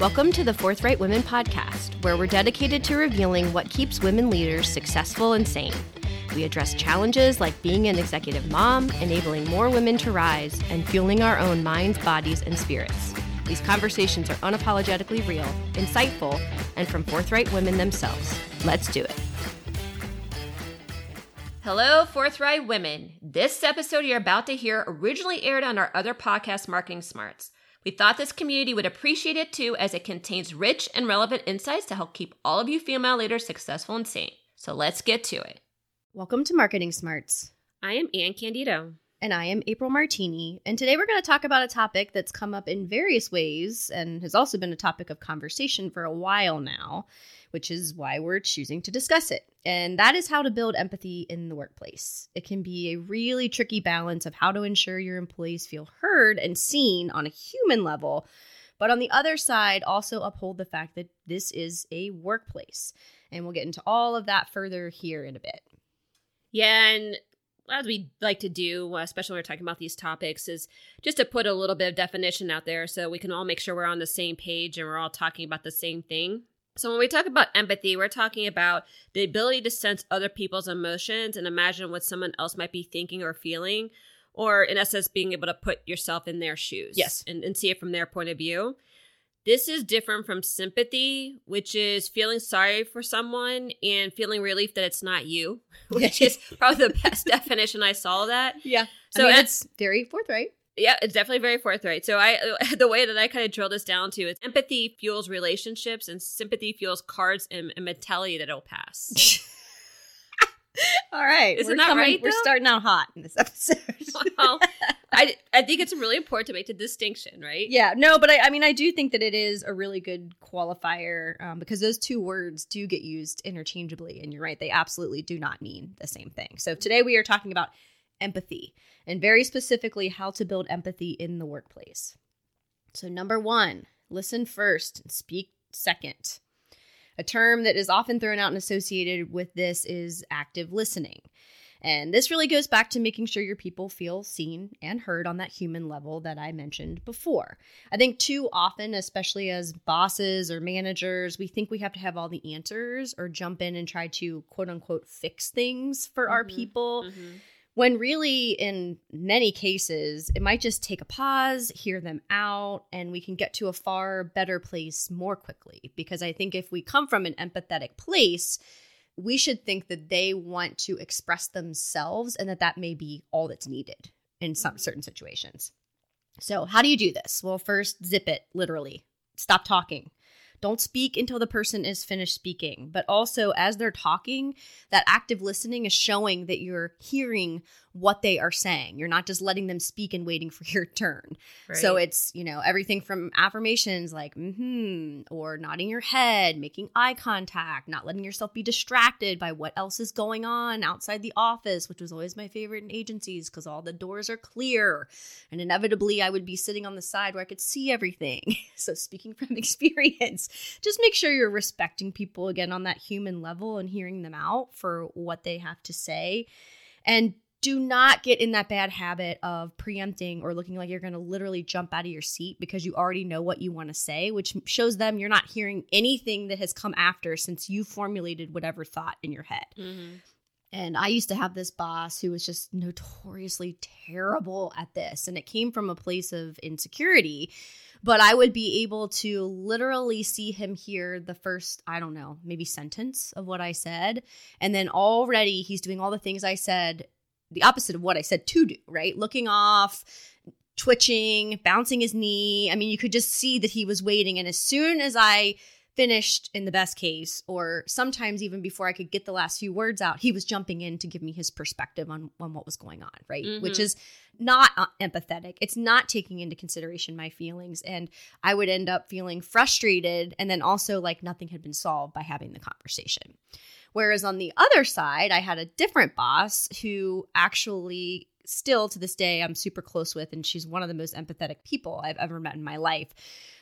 Welcome to the Forthright Women podcast, where we're dedicated to revealing what keeps women leaders successful and sane. We address challenges like being an executive mom, enabling more women to rise, and fueling our own minds, bodies, and spirits. These conversations are unapologetically real, insightful, and from forthright women themselves. Let's do it. Hello, forthright women. This episode you're about to hear originally aired on our other podcast, Marketing Smarts. We thought this community would appreciate it too, as it contains rich and relevant insights to help keep all of you female leaders successful and sane. So let's get to it. Welcome to Marketing Smarts. I am Anne Candido. And I am April Martini. And today we're going to talk about a topic that's come up in various ways and has also been a topic of conversation for a while now, which is why we're choosing to discuss it. And that is how to build empathy in the workplace. It can be a really tricky balance of how to ensure your employees feel heard and seen on a human level, but on the other side, also uphold the fact that this is a workplace. And we'll get into all of that further here in a bit. Yeah, and as we like to do, uh, especially when we're talking about these topics, is just to put a little bit of definition out there so we can all make sure we're on the same page and we're all talking about the same thing. So, when we talk about empathy, we're talking about the ability to sense other people's emotions and imagine what someone else might be thinking or feeling, or in essence, being able to put yourself in their shoes. Yes. And, and see it from their point of view. This is different from sympathy, which is feeling sorry for someone and feeling relief that it's not you, which is probably the best definition I saw of that. Yeah. So I mean, it's very forthright. Yeah, it's definitely very forthright. So I the way that I kind of drill this down to is empathy fuels relationships and sympathy fuels cards and, and mentality that it'll pass. All right. Isn't that coming, right? We're starting out hot in this episode. well, I, I think it's really important to make the distinction, right? Yeah. No, but I, I mean, I do think that it is a really good qualifier um, because those two words do get used interchangeably. And you're right. They absolutely do not mean the same thing. So today we are talking about empathy and very specifically how to build empathy in the workplace. So, number one, listen first and speak second. A term that is often thrown out and associated with this is active listening. And this really goes back to making sure your people feel seen and heard on that human level that I mentioned before. I think too often, especially as bosses or managers, we think we have to have all the answers or jump in and try to quote unquote fix things for mm-hmm. our people. Mm-hmm when really, in many cases, it might just take a pause, hear them out, and we can get to a far better place more quickly. Because I think if we come from an empathetic place, we should think that they want to express themselves and that that may be all that's needed in some mm-hmm. certain situations. So, how do you do this? Well, first, zip it literally. Stop talking. Don't speak until the person is finished speaking. But also, as they're talking, that active listening is showing that you're hearing what they are saying. You're not just letting them speak and waiting for your turn. Right. So it's, you know, everything from affirmations like, mm hmm, or nodding your head, making eye contact, not letting yourself be distracted by what else is going on outside the office, which was always my favorite in agencies because all the doors are clear. And inevitably, I would be sitting on the side where I could see everything. so, speaking from experience, just make sure you're respecting people again on that human level and hearing them out for what they have to say. And do not get in that bad habit of preempting or looking like you're going to literally jump out of your seat because you already know what you want to say, which shows them you're not hearing anything that has come after since you formulated whatever thought in your head. Mm-hmm. And I used to have this boss who was just notoriously terrible at this. And it came from a place of insecurity. But I would be able to literally see him hear the first, I don't know, maybe sentence of what I said. And then already he's doing all the things I said the opposite of what I said to do, right? Looking off, twitching, bouncing his knee. I mean, you could just see that he was waiting. And as soon as I finished in the best case, or sometimes even before I could get the last few words out, he was jumping in to give me his perspective on, on what was going on, right? Mm-hmm. Which is not uh, empathetic. It's not taking into consideration my feelings. And I would end up feeling frustrated and then also like nothing had been solved by having the conversation. Whereas on the other side, I had a different boss who actually still to this day I'm super close with and she's one of the most empathetic people I've ever met in my life.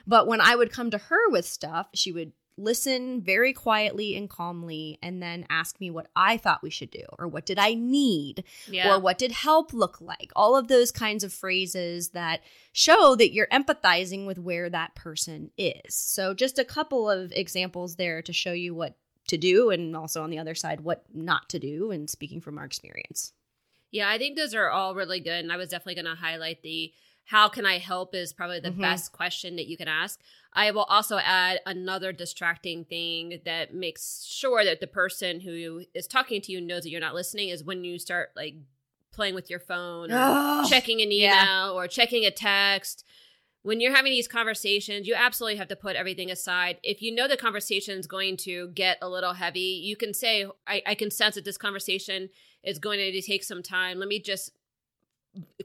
But when I would come to her with stuff, she would listen very quietly and calmly and then ask me what I thought we should do or what did I need Yeah. or what did help look like. All of those kinds of phrases that show that you're empathizing with where that person is. So, just a couple of examples there to show you what to do and also on the other side, what not to do, and speaking from our experience. Yeah, I think those are all really good. And I was definitely going to highlight the how can I help is probably the Mhm. best question that you can ask. I will also add another distracting thing that makes sure that the person who is talking to you knows that you're not listening is when you start like playing with your phone or Ugh. checking an email yeah. or checking a text. When you're having these conversations, you absolutely have to put everything aside. If you know the conversation is going to get a little heavy, you can say, I, I can sense that this conversation is going to take some time. Let me just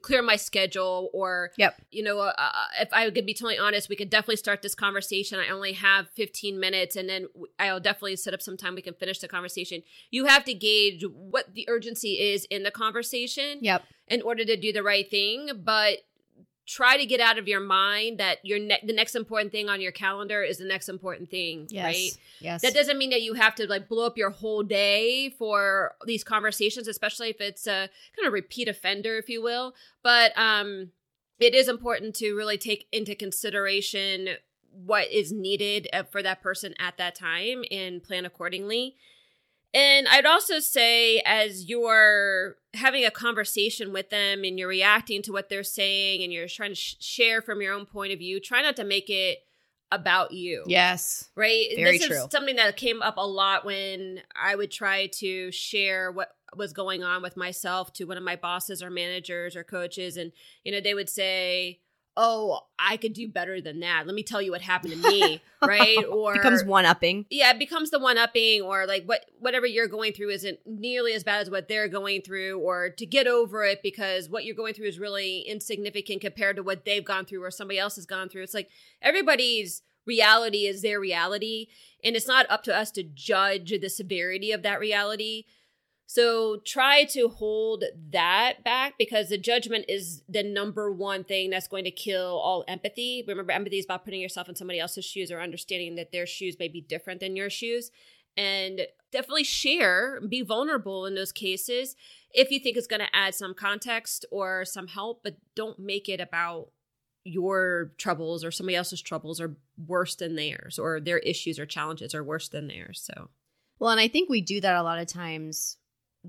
clear my schedule or Yep. you know uh, uh, if i could be totally honest we could definitely start this conversation i only have 15 minutes and then i'll definitely set up some time we can finish the conversation you have to gauge what the urgency is in the conversation Yep. in order to do the right thing but try to get out of your mind that your ne- the next important thing on your calendar is the next important thing Yes. right Yes. that doesn't mean that you have to like blow up your whole day for these conversations, especially if it's a kind of repeat offender, if you will. But um, it is important to really take into consideration what is needed uh, for that person at that time and plan accordingly. And I'd also say, as you're having a conversation with them and you're reacting to what they're saying and you're trying to sh- share from your own point of view, try not to make it about you yes. right? Very this true. is something that came up a lot when I would try to share what was going on with myself to one of my bosses or managers or coaches, and you know they would say, "Oh, I could do better than that. Let me tell you what happened to me." right? Or becomes one upping. yeah, it becomes the one upping, or like what whatever you're going through isn't nearly as bad as what they're going through, or to get over it because what you're going through is really insignificant compared to what they've gone through or somebody else has gone through. It's like everybody's reality is their reality, and it's not up to us to judge the severity of that reality. So try to hold that back because the judgment is the number one thing that's going to kill all empathy. Remember, empathy is about putting yourself in somebody else's shoes or understanding that their shoes may be different than your shoes. And definitely share, be vulnerable in those cases if you think it's going to add some context or some help, but don't make it about your troubles or somebody else's troubles are worse than theirs or their issues or challenges are worse than theirs. So, Well, and I think we do that a lot of times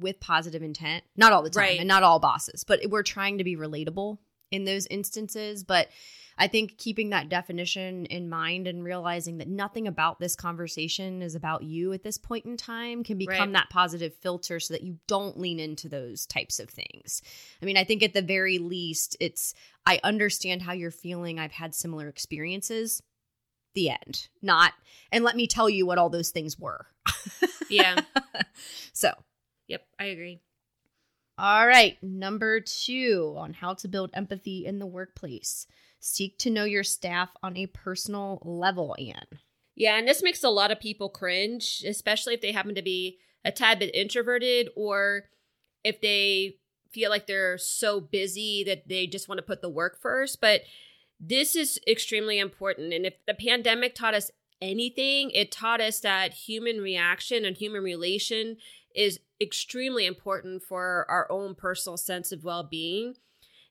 with positive intent. Not all the time, Right. and not all bosses, but we're trying to be relatable in those instances. But I think keeping that definition in mind and realizing that nothing about this conversation is about you at this point in time can become Right. that positive filter so that you don't lean into those types of things. I mean, I think at the very least, it's I understand how you're feeling. I've had similar experiences. The end. Not, and let me tell you what all those things were. yeah. so, yep, I agree. all right. Number two on how to build empathy in the workplace. Seek to know your staff on a personal level, Anne. Yeah, and this makes a lot of people cringe, especially if they happen to be a tad bit introverted or if they feel like they're so busy that they just want to put the work first. But this is extremely important. And if the pandemic taught us anything, it taught us that human reaction and human relation is extremely important for our own personal sense of well being.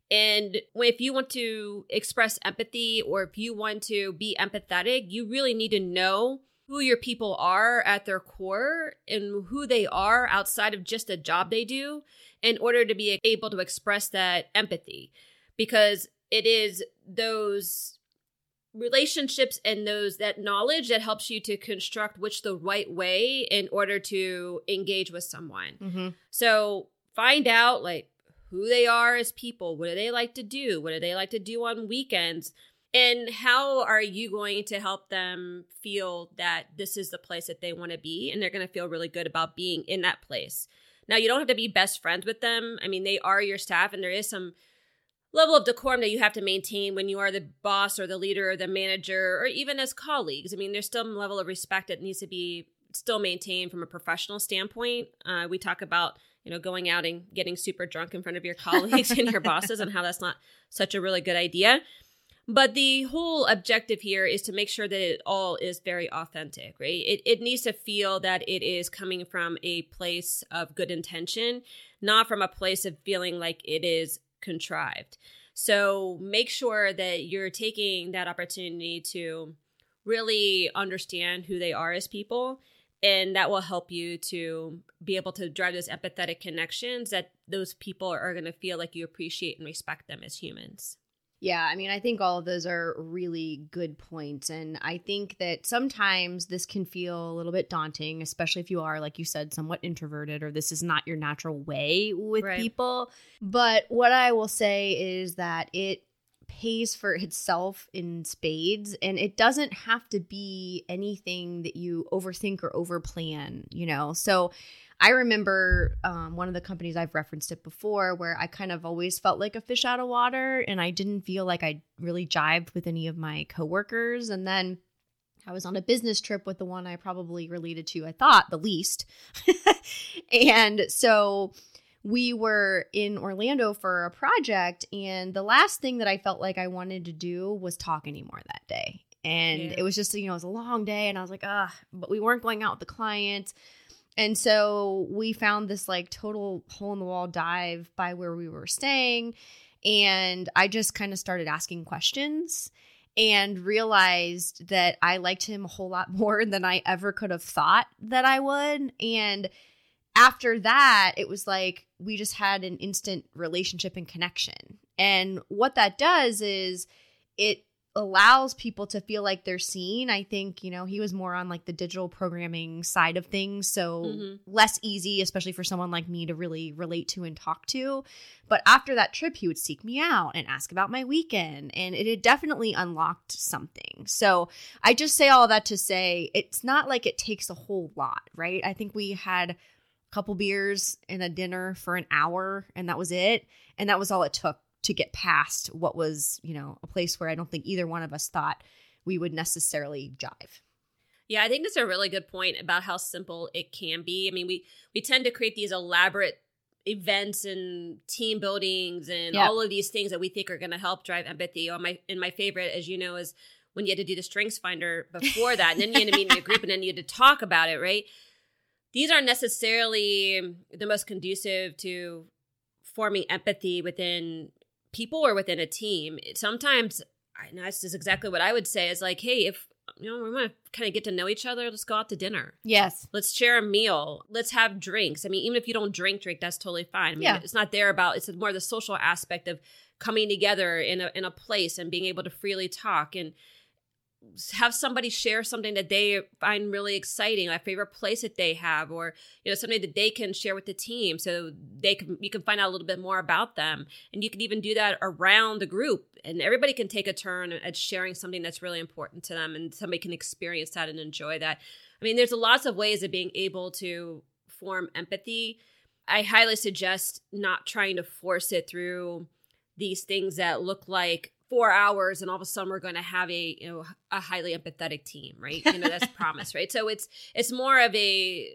And if you want to express empathy or if you want to be empathetic, you really need to know who your people are at their core and who they are outside of just the job they do in order to be able to express that empathy. Because it is those relationships and those that knowledge that helps you to construct which the right way in order to engage with someone. Mm-hmm. So find out like who they are as people. What do they like to do? What do they like to do on weekends? And how are you going to help them feel that this is the place that they want to be and they're going to feel really good about being in that place? Now, you don't have to be best friends with them. I mean, they are your staff and there is some level of decorum that you have to maintain when you are the boss or the leader or the manager or even as colleagues. I mean, there's still some level of respect that needs to be still maintained from a professional standpoint. Uh, we talk about you know going out and getting super drunk in front of your colleagues and your bosses and how that's not such a really good idea. But the whole objective here is to make sure that it all is very authentic, right? It, it needs to feel that it is coming from a place of good intention, not from a place of feeling like it is contrived. So make sure that you're taking that opportunity to really understand who they are as people. And that will help you to be able to drive those empathetic connections that those people are going to feel like you appreciate and respect them as humans. Yeah, I mean, I think all of those are really good points. And I think that sometimes this can feel a little bit daunting, especially if you are, like you said, somewhat introverted or this is not your natural way with Right. people. But what I will say is that it pays for itself in spades and it doesn't have to be anything that you overthink or overplan, you know? So, I remember um, one of the companies I've referenced it before where I kind of always felt like a fish out of water and I didn't feel like I really jived with any of my coworkers. And then I was on a business trip with the one I probably related to, I thought, the least. and so we were in Orlando for a project, and the last thing that I felt like I wanted to do was talk anymore that day. And Yeah. it was just, you know, it was a long day, and I was like, ah, but we weren't going out with the clients. And so we found this like total hole in the wall dive by where we were staying. And I just kind of started asking questions and realized that I liked him a whole lot more than I ever could have thought that I would. And after that, it was like we just had an instant relationship and connection. And what that does is it allows people to feel like they're seen. I think, you know, he was more on like the digital programming side of things. So Mhm. less easy, especially for someone like me to really relate to and talk to. But after that trip, he would seek me out and ask about my weekend. And it had definitely unlocked something. So I just say all that to say it's not like it takes a whole lot, right? I think we had couple beers and a dinner for an hour, and that was it. And that was all it took to get past what was, you know, a place where I don't think either one of us thought we would necessarily jive. Yeah, I think that's a really good point about how simple it can be. I mean, we we tend to create these elaborate events and team buildings and all of these things that we think are going to help drive empathy. On my and my favorite, as you know, is when you had to do the strengths finder before that, and then you had to meet in a group, and then you had to talk about it. Right? These aren't necessarily the most conducive to forming empathy within people or within a team. Sometimes, and this is exactly what I would say is like, hey, if you know, we want to kind of get to know each other. Let's go out to dinner. Yes. Let's share a meal. Let's have drinks. I mean, even if you don't drink, drink, that's totally fine. I mean, Yeah. it's not there about, it's more the social aspect of coming together in a, in a place and being able to freely talk and have somebody share something that they find really exciting, a favorite place that they have, or you know something that they can share with the team, so they can you can find out a little bit more about them, and you can even do that around the group, and everybody can take a turn at sharing something that's really important to them, and somebody can experience that and enjoy that. I mean, there's lots of ways of being able to form empathy. I highly suggest not trying to force it through these things that look like four hours and all of a sudden we're going to have a you know a highly empathetic team right you know that's promise right so it's it's more of a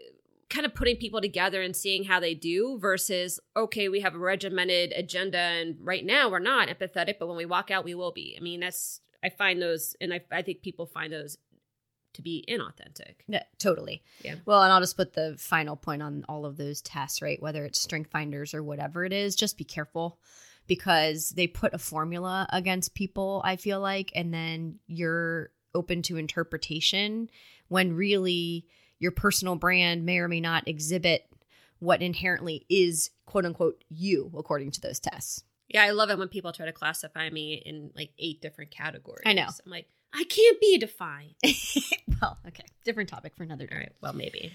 kind of putting people together and seeing how they do versus okay we have a regimented agenda and right now we're not empathetic but when we walk out we will be i mean that's i find those and i, I think people find those to be inauthentic Yeah, totally. Yeah. Well, and I'll just put the final point on all of those tests, right? Whether it's strength finders or whatever it is, just be careful because they put a formula against people, I feel like, and then you're open to interpretation when really your personal brand may or may not exhibit what inherently is quote unquote you according to those tests. yeah i love it when people try to classify me in like eight different categories I know. i'm like i can't be defined well, okay. Different topic for another all day. right well maybe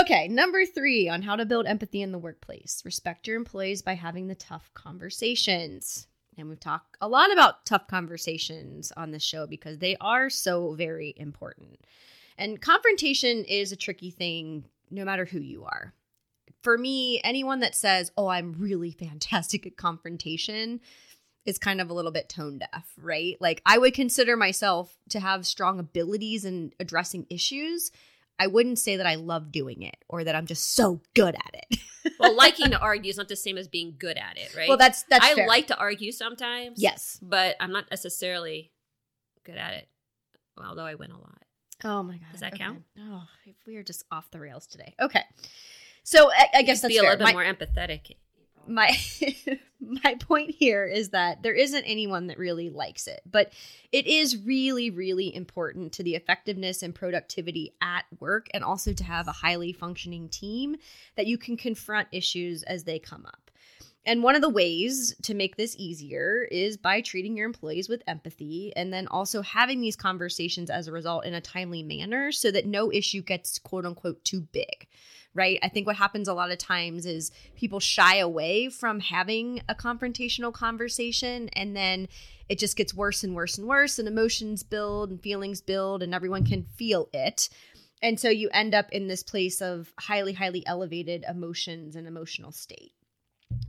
Okay, number three on how to build empathy in the workplace. Respect your employees by having the tough conversations. And we've talked a lot about tough conversations on this show because they are so very important. And confrontation is a tricky thing no matter who you are. For me, anyone that says, oh, I'm really fantastic at confrontation is kind of a little bit tone deaf, right? Like, I would consider myself to have strong abilities in addressing issues. I wouldn't say that I love doing it or that I'm just so good at it. well, liking to argue is not the same as being good at it, right? Well, that's that's I fair. like to argue sometimes. yes. But I'm not necessarily good at it. Well, Although I win a lot. Oh my god. Does that okay. count? Oh, we are just off the rails today. Okay. So I, I guess that's Be a fair. little bit My- more empathetic. My my point here is that there isn't anyone that really likes it but it is really really important to the effectiveness and productivity at work and also to have a highly functioning team that you can confront issues as they come up. And one of the ways to make this easier is by treating your employees with empathy and then also having these conversations as a result in a timely manner so that no issue gets quote unquote too big right? I think what happens a lot of times is people shy away from having a confrontational conversation and then it just gets worse and worse and worse and emotions build and feelings build and everyone can feel it. And so you end up in this place of highly highly elevated emotions and emotional state.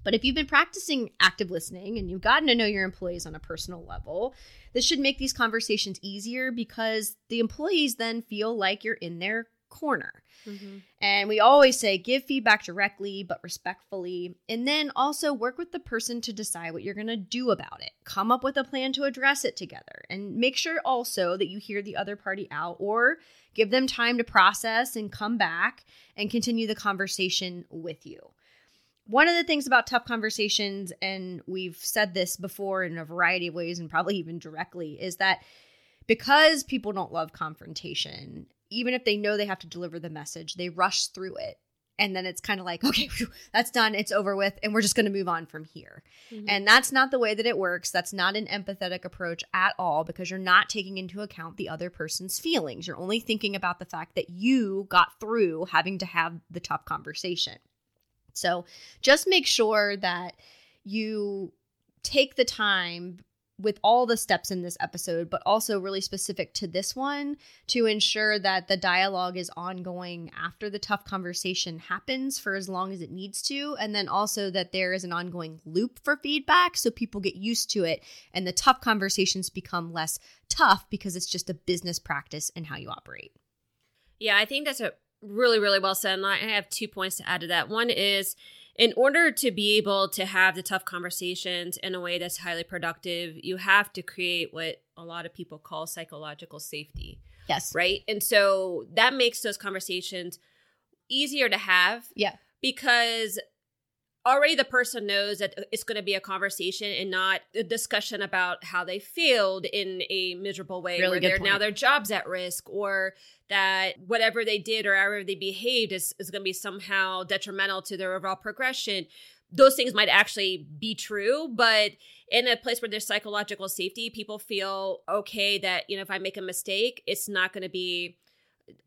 But if you've been practicing active listening and you've gotten to know your employees on a personal level, this should make these conversations easier because the employees then feel like you're in their corner. Mm-hmm. And we always say give feedback directly but respectfully. And then also work with the person to decide what you're going to do about it. Come up with a plan to address it together. And make sure also that you hear the other party out or give them time to process and come back and continue the conversation with you. One of the things about tough conversations, and we've said this before in a variety of ways and probably even directly, is that because people don't love confrontation, even if they know they have to deliver the message, they rush through it. And then it's kind of like, okay, phew, that's done, it's over with, and we're just going to move on from here. Mhm. And that's not the way that it works. That's not an empathetic approach at all because you're not taking into account the other person's feelings. You're only thinking about the fact that you got through having to have the tough conversation. So just make sure that you take the time with all the steps in this episode, but also really specific to this one to ensure that the dialogue is ongoing after the tough conversation happens for as long as it needs to. And then also that there is an ongoing loop for feedback so people get used to it and the tough conversations become less tough because it's just a business practice and how you operate. Yeah, I think that's a really, really well said. And I have two points to add to that. One is in order to be able to have the tough conversations in a way that's highly productive, you have to create what a lot of people call psychological safety, Yes. right? And so that makes those conversations easier to have Yeah. because already the person knows that it's going to be a conversation and not a discussion about how they failed in a miserable way Really where good they're now their job's at risk or that whatever they did or however they behaved is, is going to be somehow detrimental to their overall progression. Those things might actually be true but in a place where there's psychological safety people feel okay that you know if i make a mistake it's not going to be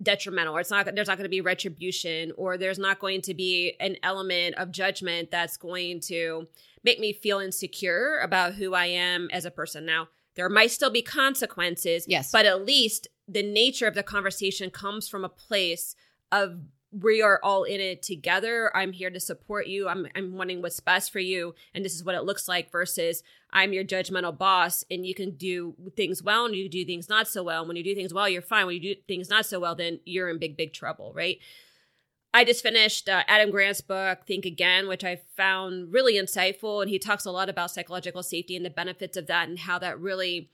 detrimental or it's not there's not going to be retribution or there's not going to be an element of judgment that's going to make me feel insecure about who I am as a person now there might still be consequences Yes. but at least the nature of the conversation comes from a place of we are all in it together. I'm here to support you. I'm I'm wanting what's best for you and this is what it looks like versus I'm your judgmental boss and you can do things well and you do things not so well. When you do things well, you're fine. When you do things not so well, then you're in big big trouble, right? I just finished uh, Adam Grant's book, Think Again, which I found really insightful. And he talks a lot about psychological safety and the benefits of that and how that really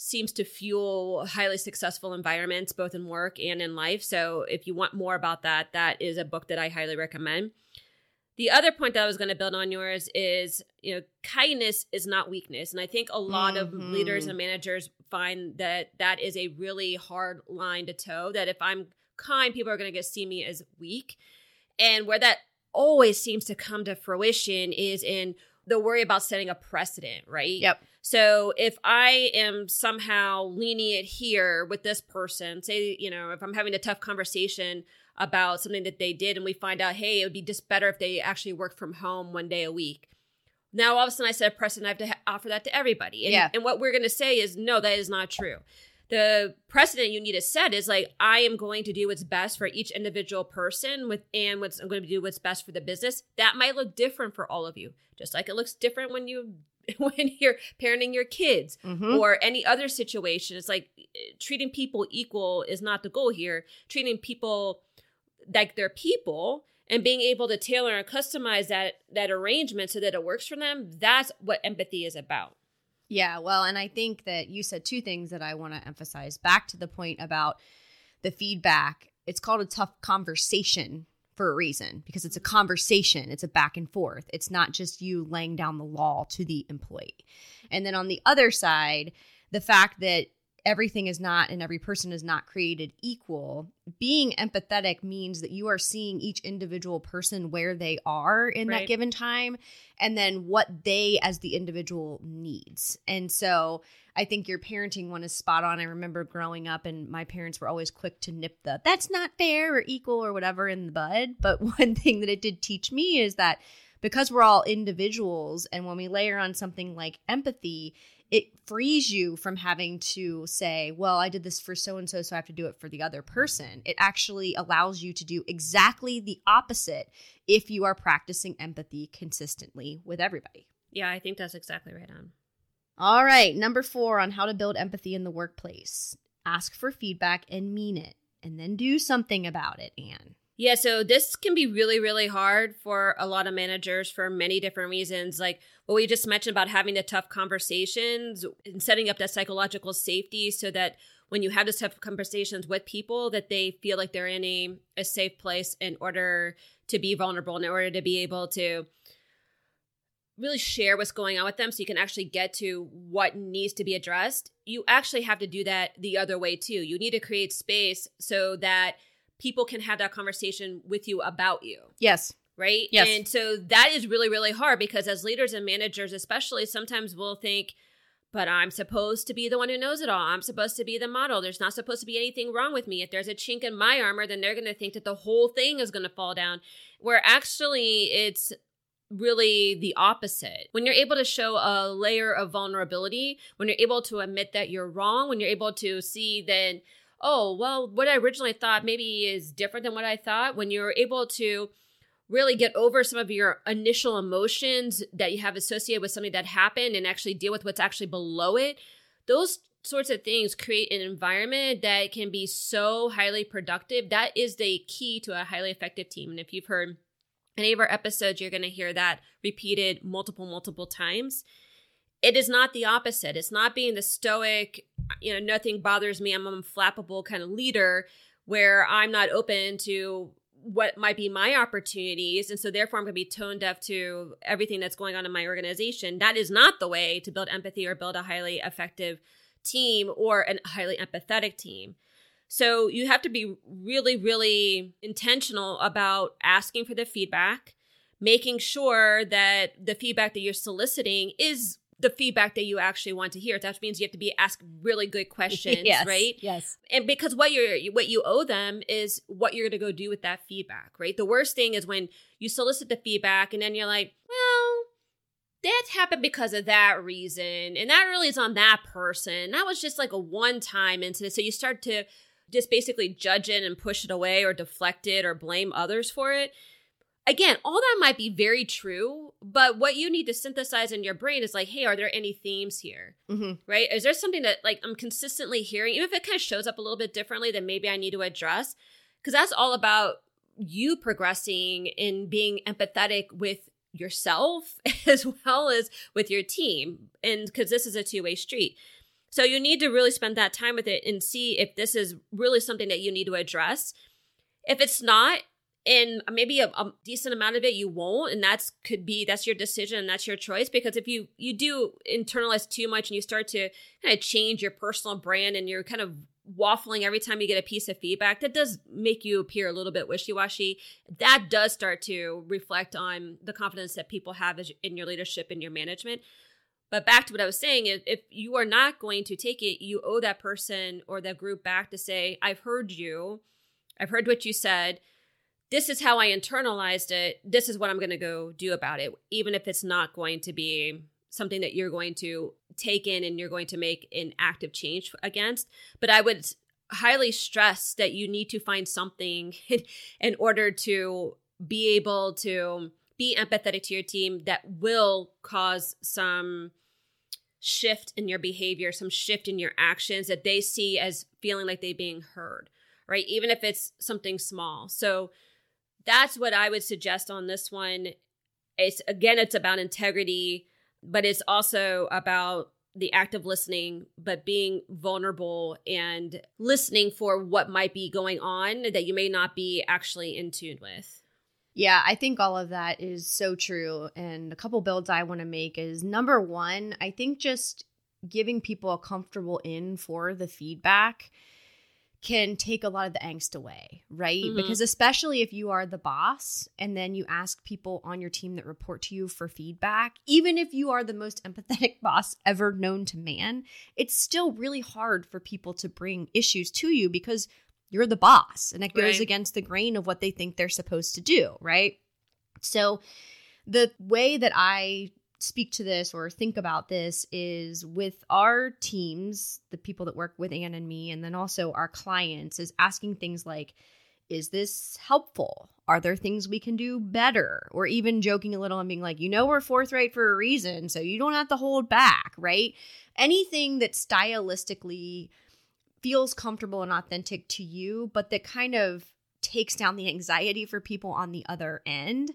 seems to fuel highly successful environments, both in work and in life. So if you want more about that, that is a book that I highly recommend. The other point that I was going to build on yours is, you know, kindness is not weakness. And I think a lot of Mhm. leaders and managers find that that is a really hard line to toe, that if I'm kind, people are going to get see me as weak. And where that always seems to come to fruition is in the worry about setting a precedent, right? Yep. So if I am somehow lenient here with this person, say, you know, if I'm having a tough conversation about something that they did and we find out, hey, it would be just better if they actually worked from home one day a week. Now all of a sudden I set a precedent, I have to ha- offer that to everybody. And, Yeah. and what we're going to say is, no, that is not true. The precedent you need to set is like, I am going to do what's best for each individual person with, and what's I'm going to do what's best for the business. That might look different for all of you, just like it looks different when you when you're parenting your kids Mhm. or any other situation. It's like eh, treating people equal is not the goal here. Treating people like they're people and being able to tailor and customize that that arrangement so that it works for them. That's what empathy is about. Yeah, well, and I think that you said two things that I want to emphasize. Back to the point about the feedback, it's called a tough conversation for a reason because it's a conversation, it's a back and forth. It's not just you laying down the law to the employee. And then on the other side, the fact that everything is not and every person is not created equal. Being empathetic means that you are seeing each individual person where they are in Right. that given time and then what they as the individual needs. And so I think your parenting one is spot on. I remember growing up and my parents were always quick to nip the that's not fair or equal or whatever in the bud. But one thing that it did teach me is that because we're all individuals and when we layer on something like empathy, it frees you from having to say, well, I did this for so and so, so I have to do it for the other person. It actually allows you to do exactly the opposite if you are practicing empathy consistently with everybody. Yeah, I think that's exactly right on. All right, number four on how to build empathy in the workplace ask for feedback and mean it, and then do something about it, Anne. Yeah, so this can be really, really hard for a lot of managers for many different reasons. Like what we just mentioned about having the tough conversations and setting up that psychological safety so that when you have those tough conversations with people, that they feel like they're in a, a safe place in order to be vulnerable, in order to be able to really share what's going on with them so you can actually get to what needs to be addressed. You actually have to do that the other way too. You need to create space so that people can have that conversation with you about you, Yes. right? Yes. And so that is really, really hard because as leaders and managers, especially, sometimes we'll think, but I'm supposed to be the one who knows it all. I'm supposed to be the model. There's not supposed to be anything wrong with me. If there's a chink in my armor, then they're going to think that the whole thing is going to fall down. Where actually it's really the opposite. When you're able to show a layer of vulnerability, when you're able to admit that you're wrong, when you're able to see that, oh, well, what I originally thought maybe is different than what I thought, when you're able to really get over some of your initial emotions that you have associated with something that happened and actually deal with what's actually below it, those sorts of things create an environment that can be so highly productive. That is the key to a highly effective team. And if you've heard any of our episodes, you're going to hear that repeated multiple, multiple times. It is not the opposite. It's not being the stoic, you know, nothing bothers me, I'm a flappable kind of leader where I'm not open to what might be my opportunities. And so therefore I'm going to be tone deaf to everything that's going on in my organization. That is not the way to build empathy or build a highly effective team or a highly empathetic team. So you have to be really, really intentional about asking for the feedback, making sure that the feedback that you're soliciting is the feedback that you actually want to hear. That means you have to be ask really good questions, Yes. right? Yes. and because what you're what you owe them is what you're going to go do with that feedback right the worst thing is when you solicit the feedback and then you're like well that happened because of that reason and that really is on that person that was just like a one time incident so you start to just basically judge it and push it away or deflect it or blame others for it again all that might be very true but what you need to synthesize in your brain is like hey are there any themes here hmm right? Is there something that like I'm consistently hearing, even if it kind of shows up a little bit differently, then maybe I need to address? Because that's all about you progressing in being empathetic with yourself as well as with your team. And because this is a two way street. So you need to really spend that time with it and see if this is really something that you need to address. If it's not, and maybe a, a decent amount of it you won't and that's could be that's your decision and that's your choice because if you you do internalize too much and you start to kind of change your personal brand and you're kind of waffling every time you get a piece of feedback that does make you appear a little bit wishy-washy that does start to reflect on the confidence that people have in your leadership and your management but back to what I was saying, if, if you are not going to take it, you owe that person or that group back to say, I've heard you. I've heard what you said. This is how I internalized it. This is what I'm going to go do about it, even if it's not going to be something that you're going to take in and you're going to make an active change against. But I would highly stress that you need to find something in order to be able to be empathetic to your team that will cause some shift in your behavior, some shift in your actions that they see as feeling like they're being heard, right? Even if it's something small. So that's what I would suggest on this one. It's again, it's about integrity, but it's also about the act of listening, but being vulnerable and listening for what might be going on that you may not be actually in tune with. Yeah, I think all of that is so true. And a couple builds I want to make is number one, I think just giving people a comfortable in for the feedback can take a lot of the angst away, right? Mm-hmm. Because especially if you are the boss and then you ask people on your team that report to you for feedback, even if you are the most empathetic boss ever known to man, it's still really hard for people to bring issues to you because you're the boss and it goes right. against the grain of what they think they're supposed to do, right? So the way that I speak to this or think about this is with our teams, the people that work with Anne and me, and then also our clients, is asking things like, is this helpful? Are there things we can do better? Or even joking a little and being like, you know, we're forthright for a reason, so you don't have to hold back, right? Anything that stylistically feels comfortable and authentic to you, but that kind of takes down the anxiety for people on the other end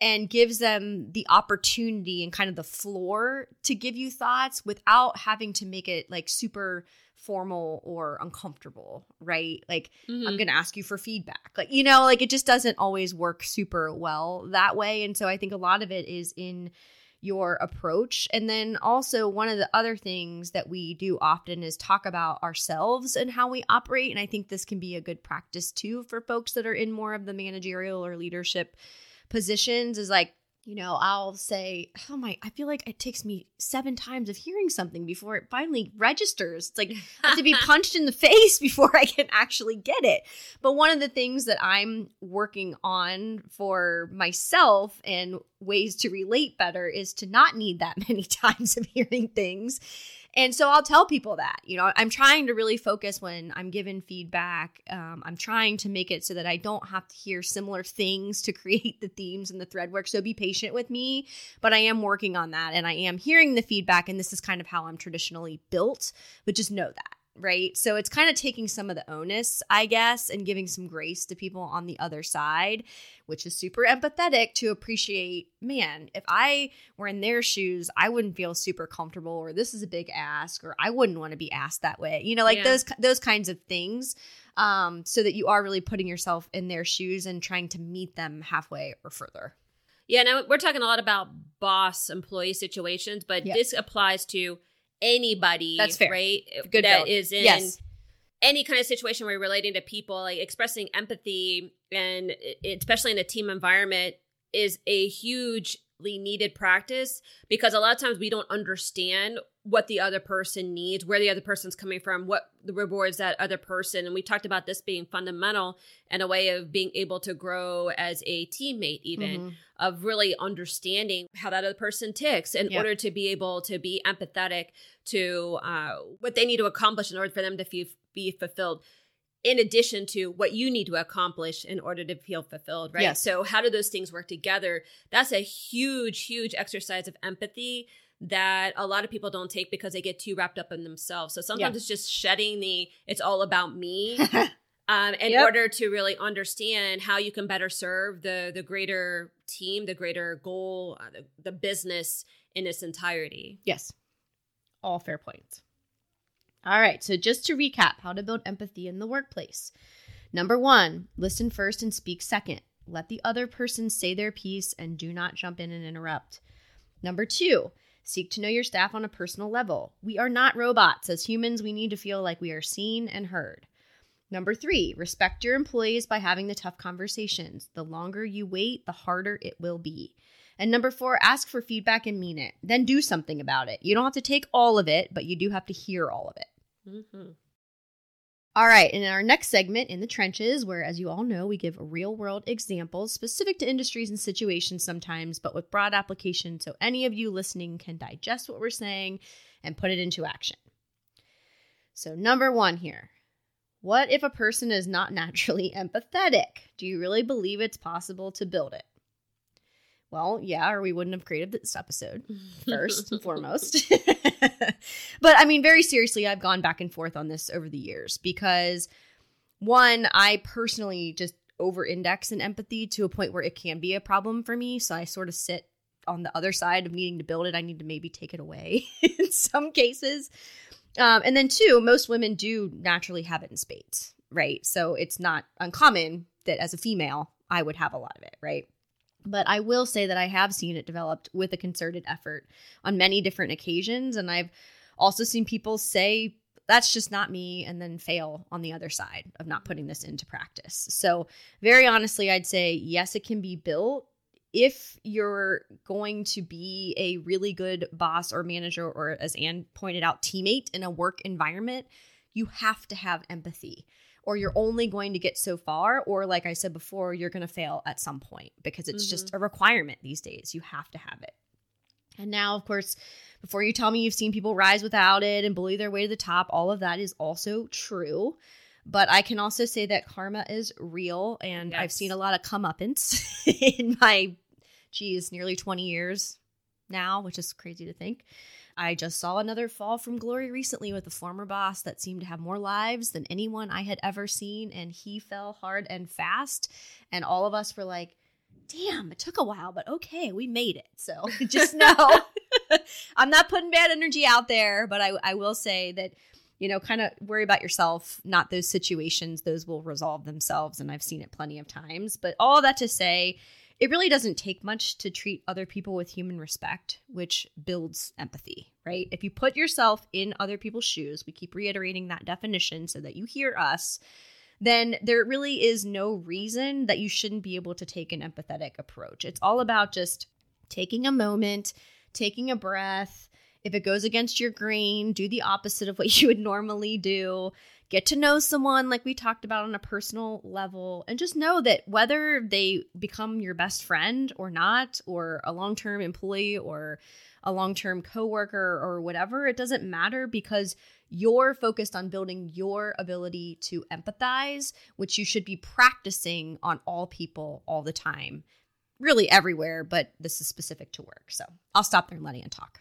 and gives them the opportunity and kind of the floor to give you thoughts without having to make it like super formal or uncomfortable, right? Like, mm-hmm. I'm going to ask you for feedback. Like, you know, like it just doesn't always work super well that way. And so I think a lot of it is in your approach. And then also, one of the other things that we do often is talk about ourselves and how we operate. And I think this can be a good practice too for folks that are in more of the managerial or leadership positions is like you know, I'll say, oh my, I feel like it takes me seven times of hearing something before it finally registers. It's like I have to be punched in the face before I can actually get it. But one of the things that I'm working on for myself and ways to relate better is to not need that many times of hearing things and so I'll tell people that, you know, I'm trying to really focus when I'm given feedback. Um, I'm trying to make it so that I don't have to hear similar things to create the themes and the thread work. So be patient with me, but I am working on that and I am hearing the feedback. And this is kind of how I'm traditionally built, but just know that right? So it's kind of taking some of the onus, I guess, and giving some grace to people on the other side, which is super empathetic to appreciate, man, if I were in their shoes, I wouldn't feel super comfortable or this is a big ask or I wouldn't want to be asked that way. You know, like yeah. those those kinds of things. Um, so that you are really putting yourself in their shoes and trying to meet them halfway or further. Yeah, now we're talking a lot about boss employee situations, but yep. this applies to anybody that's fair right good that build. is in yes. any kind of situation where you're relating to people like expressing empathy and especially in a team environment is a hugely needed practice because a lot of times we don't understand what the other person needs, where the other person's coming from, what the rewards that other person. And we talked about this being fundamental and a way of being able to grow as a teammate, even mm-hmm. of really understanding how that other person ticks in order to be able to be empathetic to uh, what they need to accomplish in order for them to f- be fulfilled. In addition to what you need to accomplish in order to feel fulfilled, right? Yes. So, how do those things work together? That's a huge, huge exercise of empathy that a lot of people don't take because they get too wrapped up in themselves. So sometimes yeah. it's just shedding the it's all about me. um, in yep. order to really understand how you can better serve the the greater team, the greater goal, uh, the, the business in its entirety. Yes, all fair points. All right, so just to recap, how to build empathy in the workplace. Number one, listen first and speak second. Let the other person say their piece and do not jump in and interrupt. Number two, Seek to know your staff on a personal level. We are not robots. As humans, we need to feel like we are seen and heard. Number three, respect your employees by having the tough conversations. The longer you wait, the harder it will be. And number four, ask for feedback and mean it. Then do something about it. You don't have to take all of it, but you do have to hear all of it. Mm-hmm. All right, in our next segment, In the Trenches, where, as you all know, we give real world examples specific to industries and situations sometimes, but with broad application so any of you listening can digest what we're saying and put it into action. So, number one here what if a person is not naturally empathetic? Do you really believe it's possible to build it? Well, yeah, or we wouldn't have created this episode first and foremost. but I mean, very seriously, I've gone back and forth on this over the years because one, I personally just over index in empathy to a point where it can be a problem for me. So I sort of sit on the other side of needing to build it. I need to maybe take it away in some cases. Um, and then two, most women do naturally have it in spades, right? So it's not uncommon that as a female, I would have a lot of it, right? But I will say that I have seen it developed with a concerted effort on many different occasions. And I've also seen people say, that's just not me, and then fail on the other side of not putting this into practice. So, very honestly, I'd say yes, it can be built. If you're going to be a really good boss or manager, or as Anne pointed out, teammate in a work environment, you have to have empathy or you're only going to get so far or like i said before you're going to fail at some point because it's mm-hmm. just a requirement these days you have to have it and now of course before you tell me you've seen people rise without it and bully their way to the top all of that is also true but I can also say that karma is real, and yes. I've seen a lot of comeuppance in my, geez, nearly 20 years now, which is crazy to think. I just saw another fall from glory recently with a former boss that seemed to have more lives than anyone I had ever seen, and he fell hard and fast. And all of us were like, damn, it took a while, but okay, we made it. So just know I'm not putting bad energy out there, but I, I will say that, you know, kind of worry about yourself, not those situations. Those will resolve themselves. And I've seen it plenty of times. But all that to say, it really doesn't take much to treat other people with human respect, which builds empathy, right? If you put yourself in other people's shoes, we keep reiterating that definition so that you hear us, then there really is no reason that you shouldn't be able to take an empathetic approach. It's all about just taking a moment, taking a breath. If it goes against your grain, do the opposite of what you would normally do get to know someone like we talked about on a personal level and just know that whether they become your best friend or not or a long-term employee or a long-term coworker or whatever it doesn't matter because you're focused on building your ability to empathize which you should be practicing on all people all the time. Really everywhere but this is specific to work. So i'll stop there and let Anne talk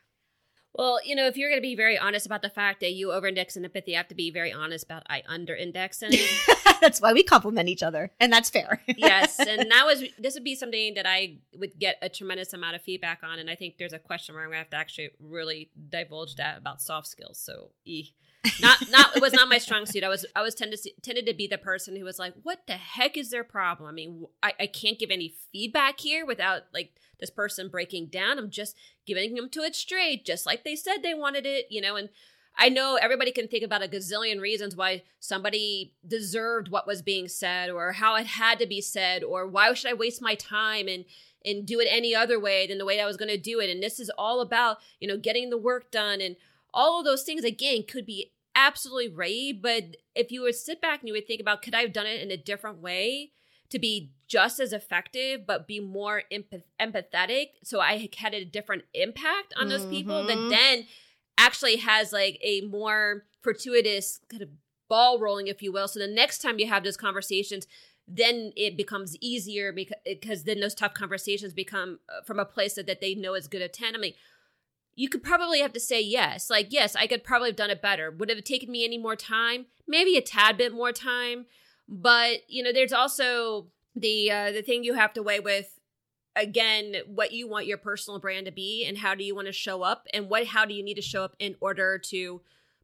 well, you know, if you're going to be very honest about the fact that you over-index in empathy, you have to be very honest about I under-index in it. that's why we complement each other, and that's fair. yes, and that was this would be something that I would get a tremendous amount of feedback on, and I think there's a question where I'm going to have to actually really divulge that about soft skills. So, e. not not it was not my strong suit. I was I was tended to, tended to be the person who was like, "What the heck is their problem?" I mean, I, I can't give any feedback here without like this person breaking down. I'm just giving them to it straight, just like they said they wanted it, you know, and I know everybody can think about a gazillion reasons why somebody deserved what was being said or how it had to be said or why should I waste my time and and do it any other way than the way I was going to do it and this is all about, you know, getting the work done and all of those things again could be absolutely right, but if you would sit back and you would think about could I have done it in a different way? to be just as effective but be more empath- empathetic so i had a different impact on those mm-hmm. people that mm-hmm. then actually has like a more fortuitous kind of ball rolling if you will so the next time you have those conversations then it becomes easier because, because then those tough conversations become uh, from a place that, that they know is good at 10 i mean you could probably have to say yes. Like yes i could probably have done it better. Would it have taken me any more time? Maybe a tad bit more time but you know, there's also the uh, the thing you have to weigh with again what you want your personal brand to be and how do you want to show up and what how do you need to show up in order to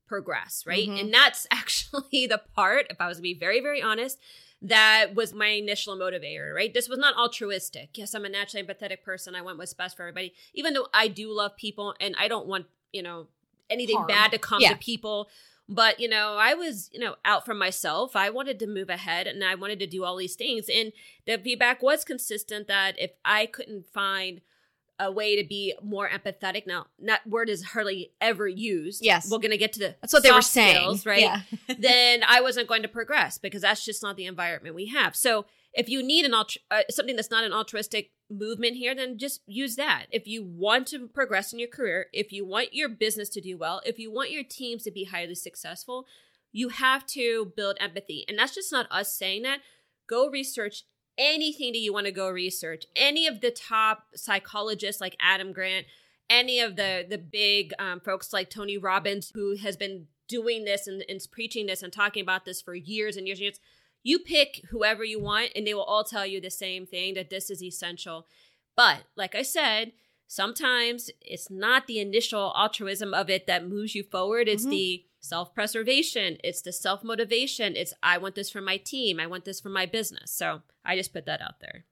progress right? Mm-hmm. and that's actually the part if i was to be very very honest that was my initial motivator right this was not altruistic yes i'm a naturally empathetic person i want what's best for everybody even though i do love people and i don't want you know anything Harm. bad to come yeah. to people but, you know, I was, you know, out for myself. I wanted to move ahead and I wanted to do all these things. And the feedback was consistent that if I couldn't find a way to be more empathetic. Now, that word is hardly ever used. Yes. We're going to get to the That's what they were saying, skills, right? Yeah. then I wasn't going to progress because that's just not the environment we have. So, if you need an alt- uh, something that's not an altruistic movement here, then just use that. If you want to progress in your career, if you want your business to do well, if you want your teams to be highly successful, you have to build empathy. And that's just not us saying that. Go research anything that you want to go research, any of the top psychologists like Adam Grant, any of the the big um, folks like Tony Robbins, who has been doing this and, and preaching this and talking about this for years and years and years. You pick whoever you want, and they will all tell you the same thing that this is essential. But like I said, sometimes it's not the initial altruism of it that moves you forward. It's mm-hmm. the self preservation, it's the self motivation. It's, I want this for my team, I want this for my business. So I just put that out there.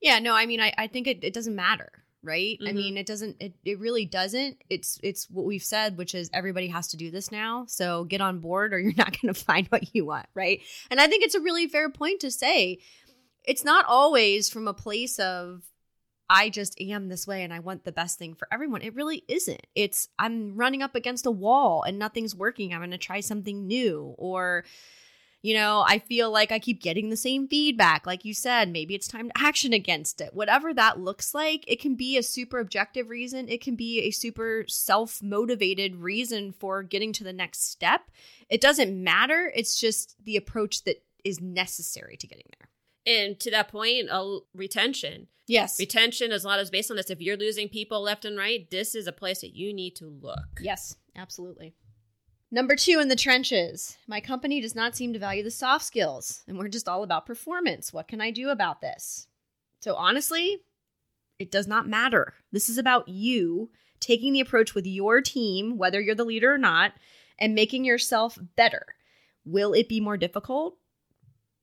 Yeah, no, I mean, I, I think it, it doesn't matter right mm-hmm. i mean it doesn't it, it really doesn't it's it's what we've said which is everybody has to do this now so get on board or you're not going to find what you want right and i think it's a really fair point to say it's not always from a place of I just am this way and I want the best thing for everyone. It really isn't. It's I'm running up against a wall and nothing's working. I'm going to try something new or you know, I feel like I keep getting the same feedback. Like you said, maybe it's time to action against it. Whatever that looks like, it can be a super objective reason. It can be a super self motivated reason for getting to the next step. It doesn't matter. It's just the approach that is necessary to getting there. And to that point, uh, retention. Yes. Retention is a lot is based on this. If you're losing people left and right, this is a place that you need to look. Yes, absolutely. Number two in the trenches. My company does not seem to value the soft skills, and we're just all about performance. What can I do about this? So, honestly, it does not matter. This is about you taking the approach with your team, whether you're the leader or not, and making yourself better. Will it be more difficult?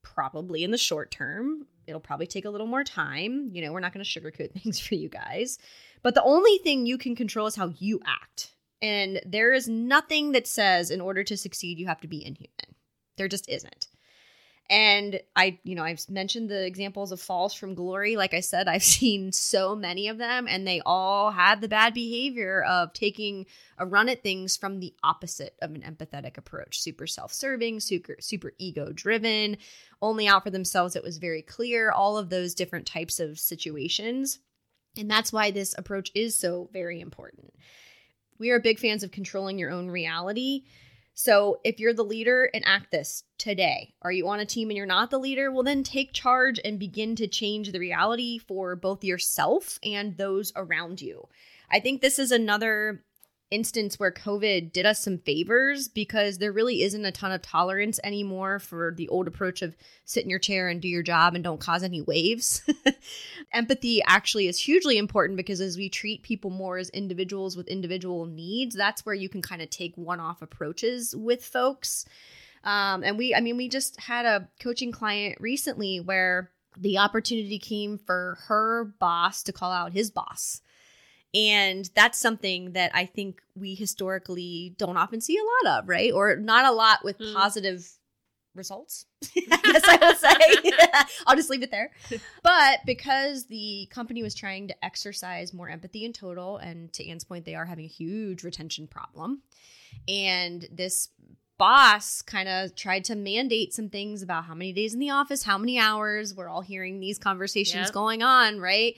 Probably in the short term. It'll probably take a little more time. You know, we're not going to sugarcoat things for you guys. But the only thing you can control is how you act. And there is nothing that says in order to succeed, you have to be inhuman. There just isn't. And I, you know, I've mentioned the examples of falls from glory. Like I said, I've seen so many of them, and they all had the bad behavior of taking a run at things from the opposite of an empathetic approach super self serving, super, super ego driven, only out for themselves. It was very clear, all of those different types of situations. And that's why this approach is so very important. We are big fans of controlling your own reality so if you're the leader, enact this today. Are you on a team and you're not the leader? Well, then take charge and begin to change the reality for both yourself and those around you. I think this is another instance where COVID did us some favors because there really isn't a ton of tolerance anymore for the old approach of sit in your chair and do your job and don't cause any waves. Empathy actually is hugely important because as we treat people more as individuals with individual needs, that's where you can kind of take one off approaches with folks. Um, and we, I mean, we just had a coaching client recently where the opportunity came for her boss to call out his boss and that's something that I think we historically don't often see a lot of, right? Or not a lot with mm. positive results. I guess I will say. I'll just leave it there. But because the company was trying to exercise more empathy in total, and to Anne's point, they are having a huge retention problem. And this boss kind of tried to mandate some things about how many days in the office, how many hours. We're all hearing these conversations yep. going on, right?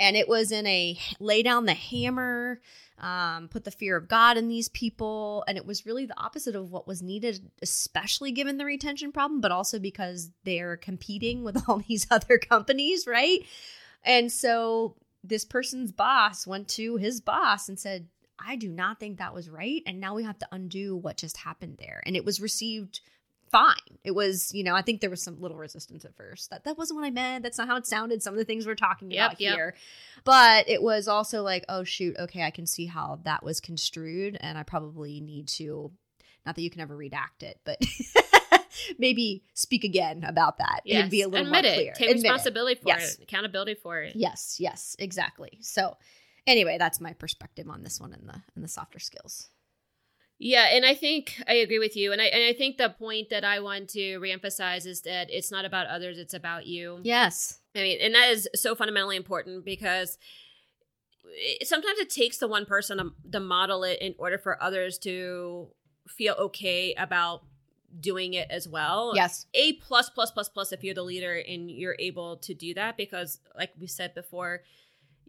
And it was in a lay down the hammer um, put the fear of god in these people and it was really the opposite of what was needed especially given the retention problem but also because they're competing with all these other companies right and so this person's boss went to his boss and said I do not think that was right. And now we have to undo what just happened there. And it was received fine. It was, you know, I think there was some little resistance at first. That that wasn't what I meant. That's not how it sounded. Some of the things we're talking yep, about yep. here. But it was also like, oh shoot, okay, I can see how that was construed and I probably need to not that you can ever redact it, but maybe speak again about that yes. and be a little Admit more it. clear. Take Admit responsibility it. for yes. it, accountability for it. Yes, yes, exactly. So anyway, that's my perspective on this one and the and the softer skills. Yeah, and I think I agree with you. And I and I think the point that I want to reemphasize is that it's not about others, it's about you. Yes. I mean, and that is so fundamentally important because it, sometimes it takes the one person to, to model it in order for others to feel okay about doing it as well. Yes. A plus plus plus plus if you're the leader and you're able to do that because like we said before,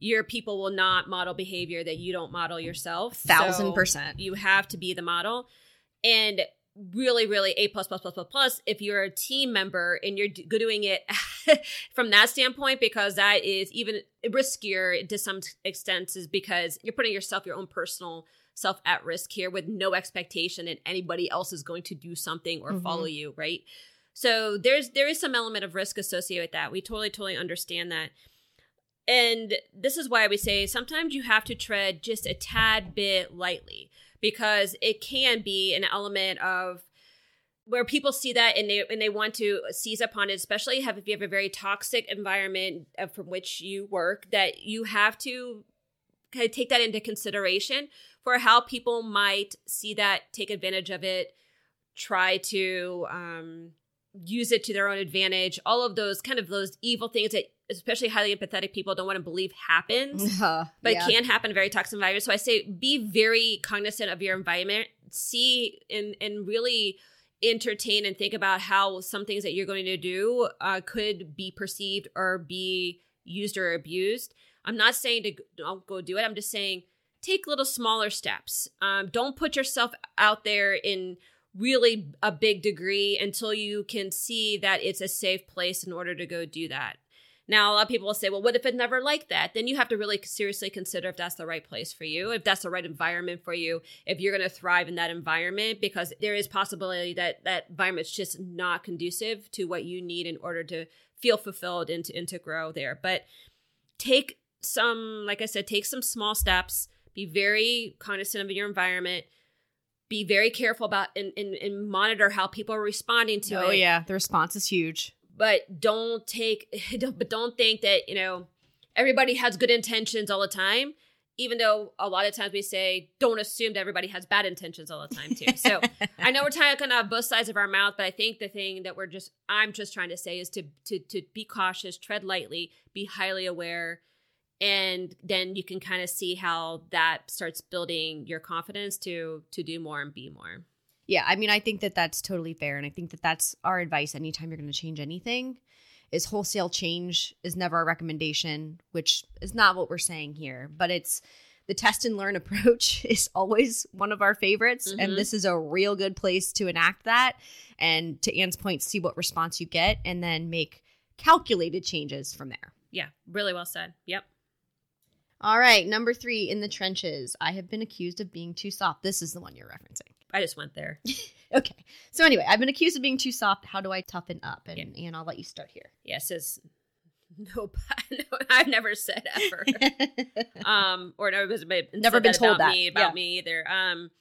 your people will not model behavior that you don't model yourself. Thousand so percent. You have to be the model. And really really a plus plus plus plus plus if you're a team member and you're doing it from that standpoint because that is even riskier to some extent is because you're putting yourself your own personal self at risk here with no expectation that anybody else is going to do something or mm-hmm. follow you right so there's there is some element of risk associated with that we totally totally understand that and this is why we say sometimes you have to tread just a tad bit lightly because it can be an element of where people see that and they and they want to seize upon it, especially have if you have a very toxic environment from which you work, that you have to kind of take that into consideration for how people might see that, take advantage of it, try to um, use it to their own advantage. All of those kind of those evil things that especially highly empathetic people don't want to believe happens, uh, but yeah. can happen in very toxic environments. So I say be very cognizant of your environment. See and and really entertain and think about how some things that you're going to do uh, could be perceived or be used or abused. I'm not saying to don't go do it. I'm just saying take little smaller steps. Um, don't put yourself out there in really a big degree until you can see that it's a safe place in order to go do that. Now, a lot of people will say, well, what if it's never like that? Then you have to really seriously consider if that's the right place for you, if that's the right environment for you, if you're going to thrive in that environment, because there is possibility that that environment's just not conducive to what you need in order to feel fulfilled and to, and to grow there. But take some, like I said, take some small steps, be very cognizant of your environment, be very careful about and, and, and monitor how people are responding to oh, it. Oh yeah, the response is huge. But don't take but don't think that you know everybody has good intentions all the time even though a lot of times we say don't assume that everybody has bad intentions all the time too. So i know we're talking out both sides of our mouth but i think the thing that we're just i'm just trying to say is to to to be cautious tread lightly be highly aware and then you can kind of see how that starts building your confidence to to do more and be more yeah, I mean, I think that that's totally fair. And I think that that's our advice anytime you're going to change anything is wholesale change is never a recommendation, which is not what we're saying here, but it's the test and learn approach is always one of our favorites. Mm-hmm. And this is a real good place to enact that. And to Anne's point, see what response you get and then make calculated changes from there. Yeah, really well said. Yep. All right, number three in the trenches. I have been accused of being too soft. This is the one you're referencing. I just went there. okay. So anyway, I've been accused of being too soft. How do I toughen up? And yeah. and I'll let you start here. Yes, is nope. no, I've never said ever. um, or never been never been told about that me about yeah. me either. Um,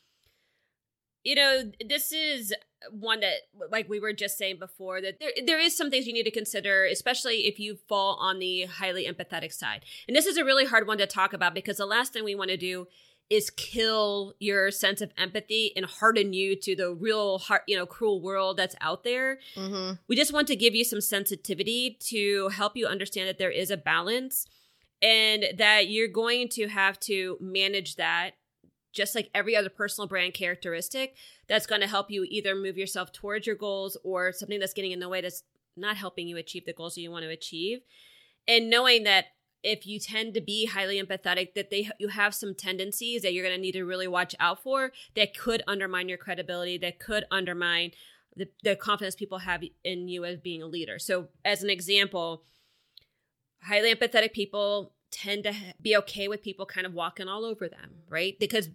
you know, this is one that, like we were just saying before, that there there is some things you need to consider, especially if you fall on the highly empathetic side. And this is a really hard one to talk about because the last thing we want to do is kill your sense of empathy and harden you to the real heart, you know, cruel world that's out there. Mm-hmm. We just want to give you some sensitivity to help you understand that there is a balance and that you're going to have to manage that just like every other personal brand characteristic that's going to help you either move yourself towards your goals or something that's getting in the way that's not helping you achieve the goals that you want to achieve. And knowing that if you tend to be highly empathetic that they you have some tendencies that you're going to need to really watch out for that could undermine your credibility that could undermine the, the confidence people have in you as being a leader so as an example highly empathetic people tend to be okay with people kind of walking all over them right? Because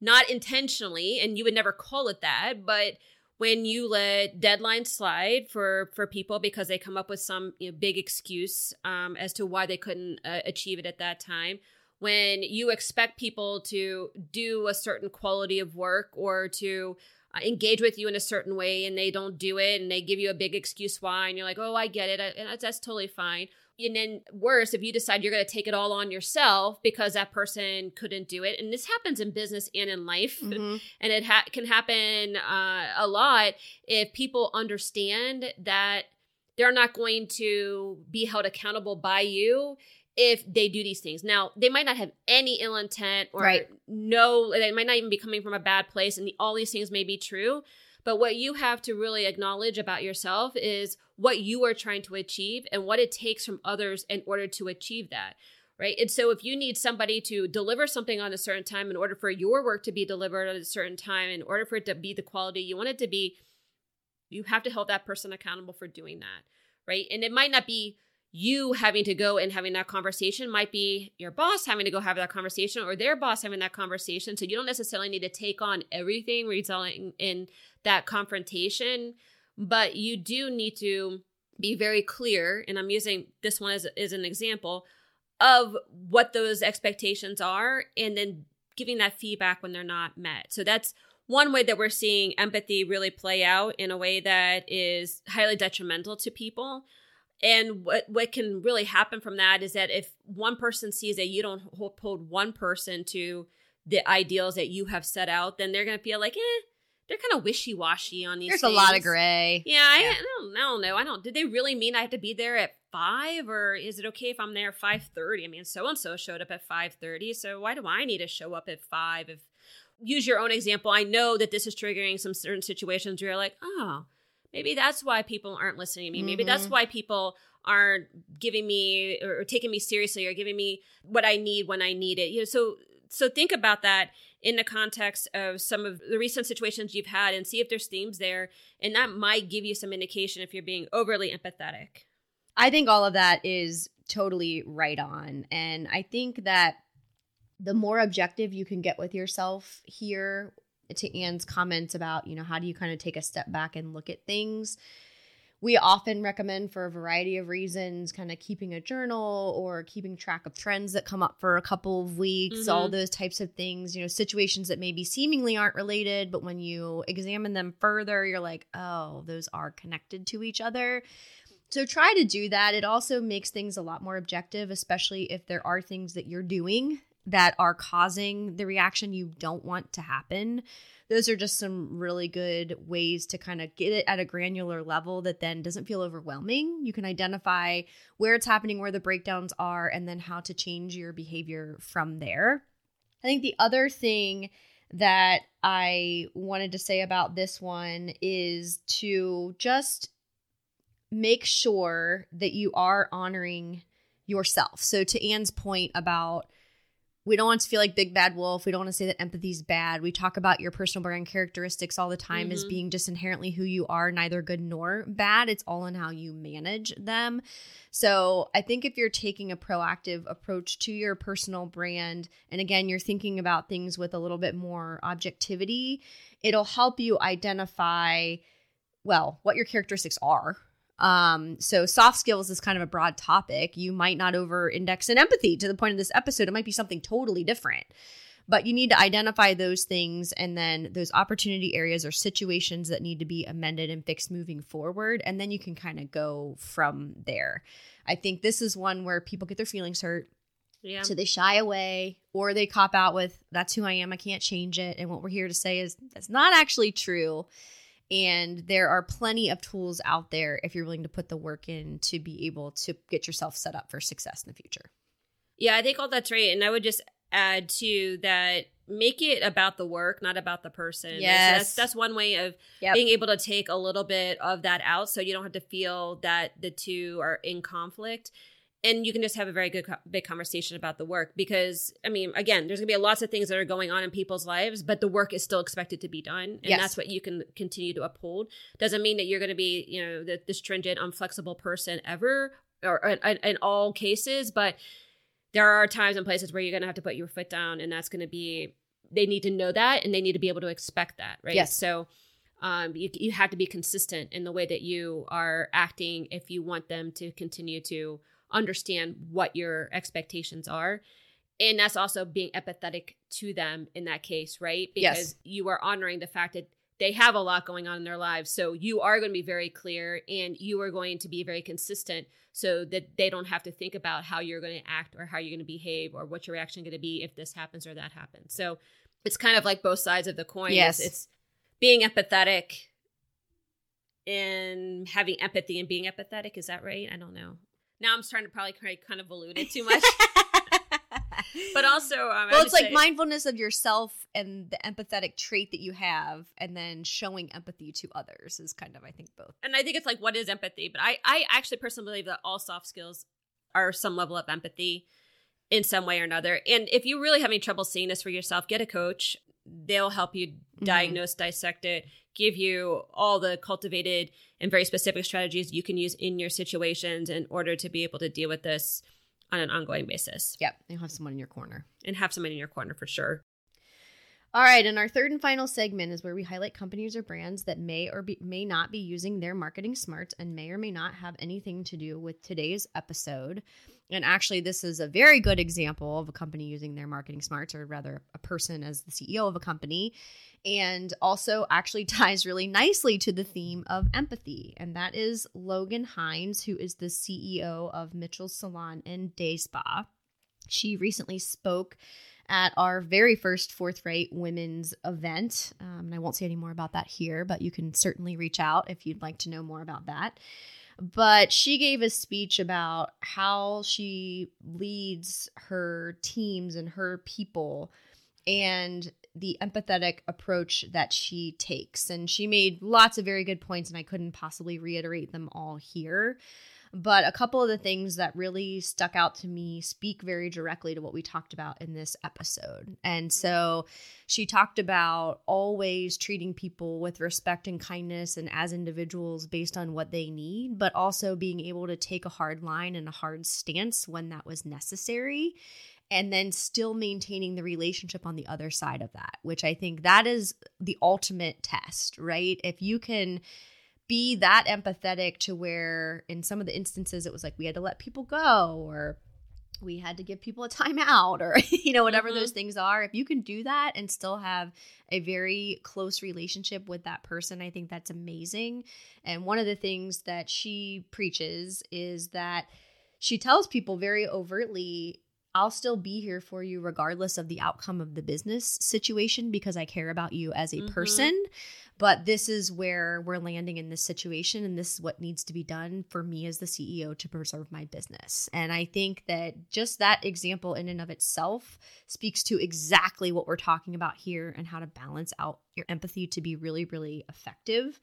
not intentionally and you would never call it that but when you let deadlines slide for for people because they come up with some you know, big excuse um, as to why they couldn't uh, achieve it at that time when you expect people to do a certain quality of work or to uh, engage with you in a certain way and they don't do it and they give you a big excuse why and you're like oh i get it I, that's, that's totally fine and then worse if you decide you're going to take it all on yourself because that person couldn't do it and this happens in business and in life mm-hmm. and it ha- can happen uh, a lot if people understand that they're not going to be held accountable by you if they do these things now they might not have any ill intent or right. no they might not even be coming from a bad place and the, all these things may be true but what you have to really acknowledge about yourself is what you are trying to achieve and what it takes from others in order to achieve that right? And so if you need somebody to deliver something on a certain time in order for your work to be delivered at a certain time, in order for it to be the quality you want it to be, you have to hold that person accountable for doing that, right? And it might not be you having to go and having that conversation might be your boss having to go have that conversation or their boss having that conversation so you don't necessarily need to take on everything resulting in that confrontation but you do need to be very clear and i'm using this one as, as an example of what those expectations are and then giving that feedback when they're not met. So that's one way that we're seeing empathy really play out in a way that is highly detrimental to people. And what what can really happen from that is that if one person sees that you don't hold one person to the ideals that you have set out, then they're going to feel like, eh, they're kind of wishy washy on these. There's things. a lot of gray. Yeah, I, I, don't, I don't know. I don't. Did they really mean I have to be there at five, or is it okay if I'm there five thirty? I mean, so and so showed up at five thirty, so why do I need to show up at five? If use your own example, I know that this is triggering some certain situations where you're like, oh, maybe that's why people aren't listening to me. Maybe mm-hmm. that's why people aren't giving me or, or taking me seriously or giving me what I need when I need it. You know, so so think about that in the context of some of the recent situations you've had and see if there's themes there. And that might give you some indication if you're being overly empathetic. I think all of that is totally right on. And I think that the more objective you can get with yourself here, to Anne's comments about, you know, how do you kind of take a step back and look at things? we often recommend for a variety of reasons kind of keeping a journal or keeping track of trends that come up for a couple of weeks mm-hmm. all those types of things you know situations that maybe seemingly aren't related but when you examine them further you're like oh those are connected to each other so try to do that it also makes things a lot more objective especially if there are things that you're doing that are causing the reaction you don't want to happen those are just some really good ways to kind of get it at a granular level that then doesn't feel overwhelming. You can identify where it's happening, where the breakdowns are, and then how to change your behavior from there. I think the other thing that I wanted to say about this one is to just make sure that you are honoring yourself. So, to Anne's point about we don't want to feel like big bad wolf. We don't want to say that empathy is bad. We talk about your personal brand characteristics all the time mm-hmm. as being just inherently who you are, neither good nor bad. It's all in how you manage them. So I think if you're taking a proactive approach to your personal brand, and again, you're thinking about things with a little bit more objectivity, it'll help you identify, well, what your characteristics are um, so soft skills is kind of a broad topic. You might not over index in empathy to the point of this episode. It might be something totally different. But you need to identify those things and then those opportunity areas or situations that need to be amended and fixed moving forward. And then you can kind of go from there. I think this is one where people get their feelings hurt. Yeah. So they shy away or they cop out with, that's who I am. I can't change it. And what we're here to say is that's not actually true. And there are plenty of tools out there if you're willing to put the work in to be able to get yourself set up for success in the future. Yeah, I think all that's right. And I would just add to that make it about the work, not about the person. Yes. That's, that's one way of yep. being able to take a little bit of that out so you don't have to feel that the two are in conflict and you can just have a very good big conversation about the work because i mean again there's going to be lots of things that are going on in people's lives but the work is still expected to be done and yes. that's what you can continue to uphold. Doesn't mean that you're going to be you know the, the stringent unflexible person ever or in, in all cases but there are times and places where you're going to have to put your foot down and that's going to be they need to know that and they need to be able to expect that right? Yes. So um, you, you have to be consistent in the way that you are acting if you want them to continue to understand what your expectations are. And that's also being empathetic to them in that case right? Because yes. you are honoring the fact that they have a lot going on in their lives. So you are going to be very clear and you are going to be very consistent so that they don't have to think about how you're going to act or how you're going to behave or what your reaction going to be if this happens or that happens. So it's kind of like both sides of the coin. Yes. It's, it's being empathetic and having empathy and being empathetic. Is that right? I don't know now I'm starting to probably kind of allude it too much. but also, um, well, it's like say, mindfulness of yourself and the empathetic trait that you have, and then showing empathy to others is kind of, I think, both. And I think it's like, what is empathy? But I, I actually personally believe that all soft skills are some level of empathy. in some way or another. And if you really have any trouble seeing this for yourself, get a coach. They'll help you Mm-hmm. diagnose, dissect it, give you all the cultivated and very specific strategies you can use in your situations in order to be able to deal with this on an ongoing basis Yep. You'll have someone in your corner. and have someone in your corner for sure. All right, and our third and final segment is where we highlight companies or brands that may or be, may not be using their marketing smarts and may or may not have anything to do with today's episode. And actually, this is a very good example of a company using their marketing smarts, or rather, a person as the CEO of a company, and also actually ties really nicely to the theme of empathy. And that is Logan Hines, who is the CEO of Mitchell's Salon and Day Spa. She recently spoke at our very first forthright women's event. Um, and I won't say any more about that here, but you can certainly reach out if you'd like to know more about that. But she gave a speech about how she leads her teams and her people and the empathetic approach that she takes. And she made lots of very good points, and I couldn't possibly reiterate them all here. But a couple of the things that really stuck out to me speak very directly to what we talked about in this episode. And mm-hmm. so she talked about always treating people with respect and kindness and as individuals based on what they need, but also being able to take a hard line and a hard stance when that was necessary. And then still maintaining the relationship on the other side of that, which I think that is the ultimate test, right? If you can be that empathetic to where in some of the instances it was like we had to let people go or we had to give people a timeout or you know whatever Mhm. those things are if you can do that and still have a very close relationship with that person i think that's amazing and one of the things that she preaches is that she tells people very overtly I'll still be here for you regardless of the outcome of the business situation because I care about you as a Mhm. person. But this is where we're landing in this situation, and this is what needs to be done for me as the CEO to preserve my business. And I think that just that example, in and of itself, speaks to exactly what we're talking about here and how to balance out your empathy to be really, really effective.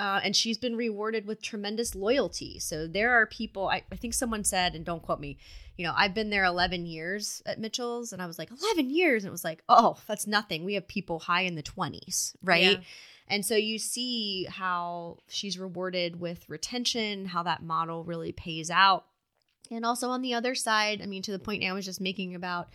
Uh, and she's been rewarded with tremendous loyalty. So there are people, I, I think someone said, and don't quote me, you know, I've been there 11 years at Mitchell's, and I was like, 11 years. And it was like, oh, that's nothing. We have people high in the 20s, right? Yeah. And so you see how she's rewarded with retention, how that model really pays out. And also on the other side, I mean, to the point I was just making about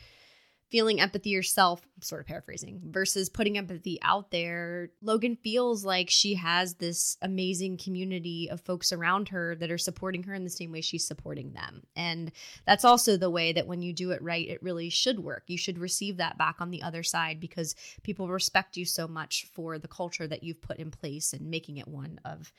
feeling empathy yourself, sort of paraphrasing, versus putting empathy out there, Logan feels like she has this amazing community of folks around her that are supporting her in the same way she's supporting them. And that's also the way that when you do it right, it really should work. You should receive that back on the other side because people respect you so much for the culture that you've put in place and making it one of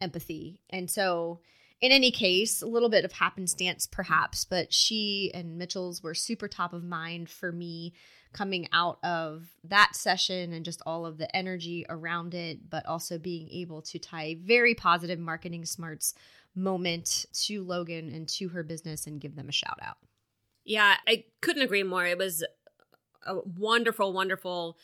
empathy. And so, in any case, a little bit of happenstance perhaps, but she and Mitchell's were super top of mind for me coming out of that session and just all of the energy around it, but also being able to tie very positive marketing smarts moment to Logan and to her business and give them a shout out. Yeah, I couldn't agree more. It was a wonderful, wonderful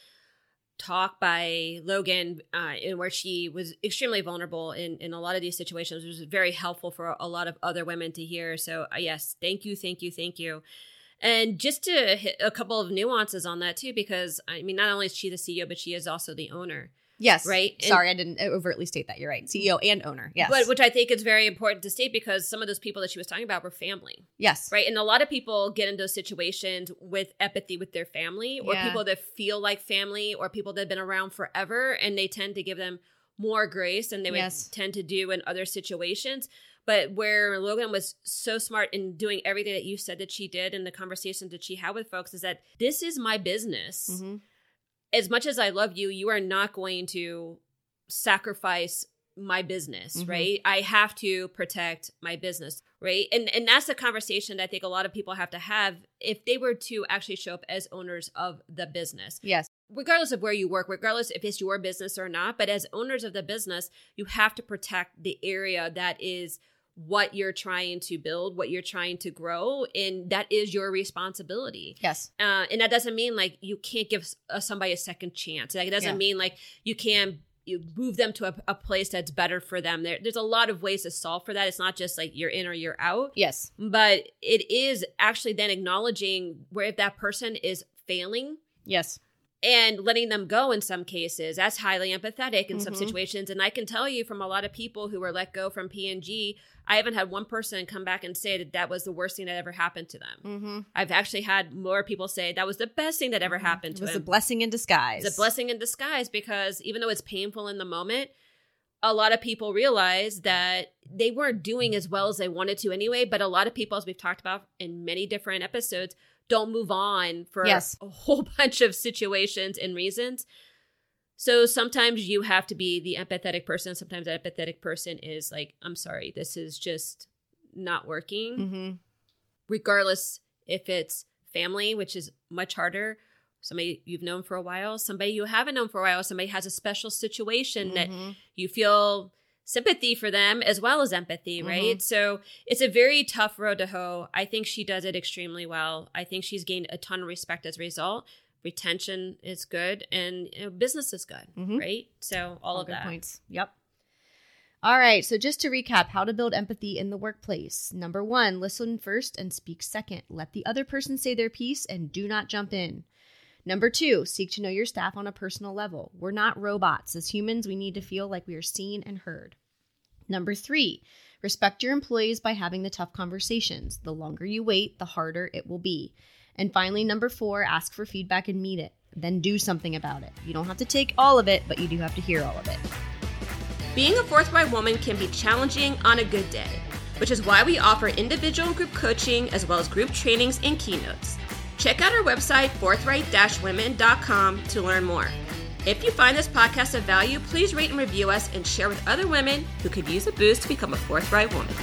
talk by Logan, uh, in where she was extremely vulnerable in in a lot of these situations. It was very helpful for a lot of other women to hear. So uh, yes, thank you, thank you, thank you. And just to hit a couple of nuances on that too, because I mean, not only is she the CEO, but she is also the owner. Yes. Right? And- Sorry, I didn't overtly state that. You're right. CEO and owner. Yes. But which I think is very important to state because some of those people that she was talking about were family. yes. right? And a lot of people get in those situations with empathy with their family or Yeah. people that feel like family or people that have been around forever and they tend to give them more grace than they would Yes. tend to do in other situations. But where Logan was so smart in doing everything that you said that she did and the conversations that she had with folks is that this is my business. hmm As much as I love you, you are not going to sacrifice my business, Mhm. right? I have to protect my business, right? And and that's the conversation that I think a lot of people have to have if they were to actually show up as owners of the business. Yes. Regardless of where you work, regardless if it's your business or not, but as owners of the business, you have to protect the area that is what you're trying to build, what you're trying to grow, and that is your responsibility. Yes. Uh, and that doesn't mean like you can't give uh, somebody a second chance. Like it doesn't Yeah. mean like you can't you move them to a, a place that's better for them. There, there's a lot of ways to solve for that. It's not just like you're in or you're out. Yes. But it is actually then acknowledging where if that person is failing Yes. And letting them go in some cases. That's highly empathetic in some Mhm. situations. And I can tell you from a lot of people who were let go from P&G, I haven't had one person come back and say that that was the worst thing that ever happened to them. Mm-hmm. I've actually had more people say that was the best thing that ever happened to them. It was a blessing in disguise. It's a blessing in disguise because even though it's painful in the moment, a lot of people realize that they weren't doing as well as they wanted to anyway. But a lot of people, as we've talked about in many different episodes, don't move on for Yes. a whole bunch of situations and reasons. So sometimes you have to be the empathetic person. Sometimes that empathetic person is like, I'm sorry, this is just not working Mm-hmm. regardless if it's family, which is much harder, somebody you've known for a while, somebody you haven't known for a while, somebody has a special situation that Mhm. you feel sympathy for them as well as empathy, right? So it's a very tough road to hoe. I think she does it extremely well. I think she's gained a ton of respect as a result. Retention is good and you know, business is good, Mhm. right? So all, All of that. points. Yep. All right. So just to recap, how to build empathy in the workplace. Number one, listen first and speak second. Let the other person say their piece and do not jump in. Number two, seek to know your staff on a personal level. We're not robots. As humans, we need to feel like we are seen and heard. Number three, respect your employees by having the tough conversations. The longer you wait, the harder it will be. And finally, number four, ask for feedback and meet it. Then do something about it. You don't have to take all of it, but you do have to hear all of it. Being a forthright woman can be challenging on a good day, which is why we offer individual and group coaching as well as group trainings and keynotes. Check out our website, forthright-women.com, to learn more. If you find this podcast of value, please rate and review us and share with other women who could use a boost to become a forthright woman.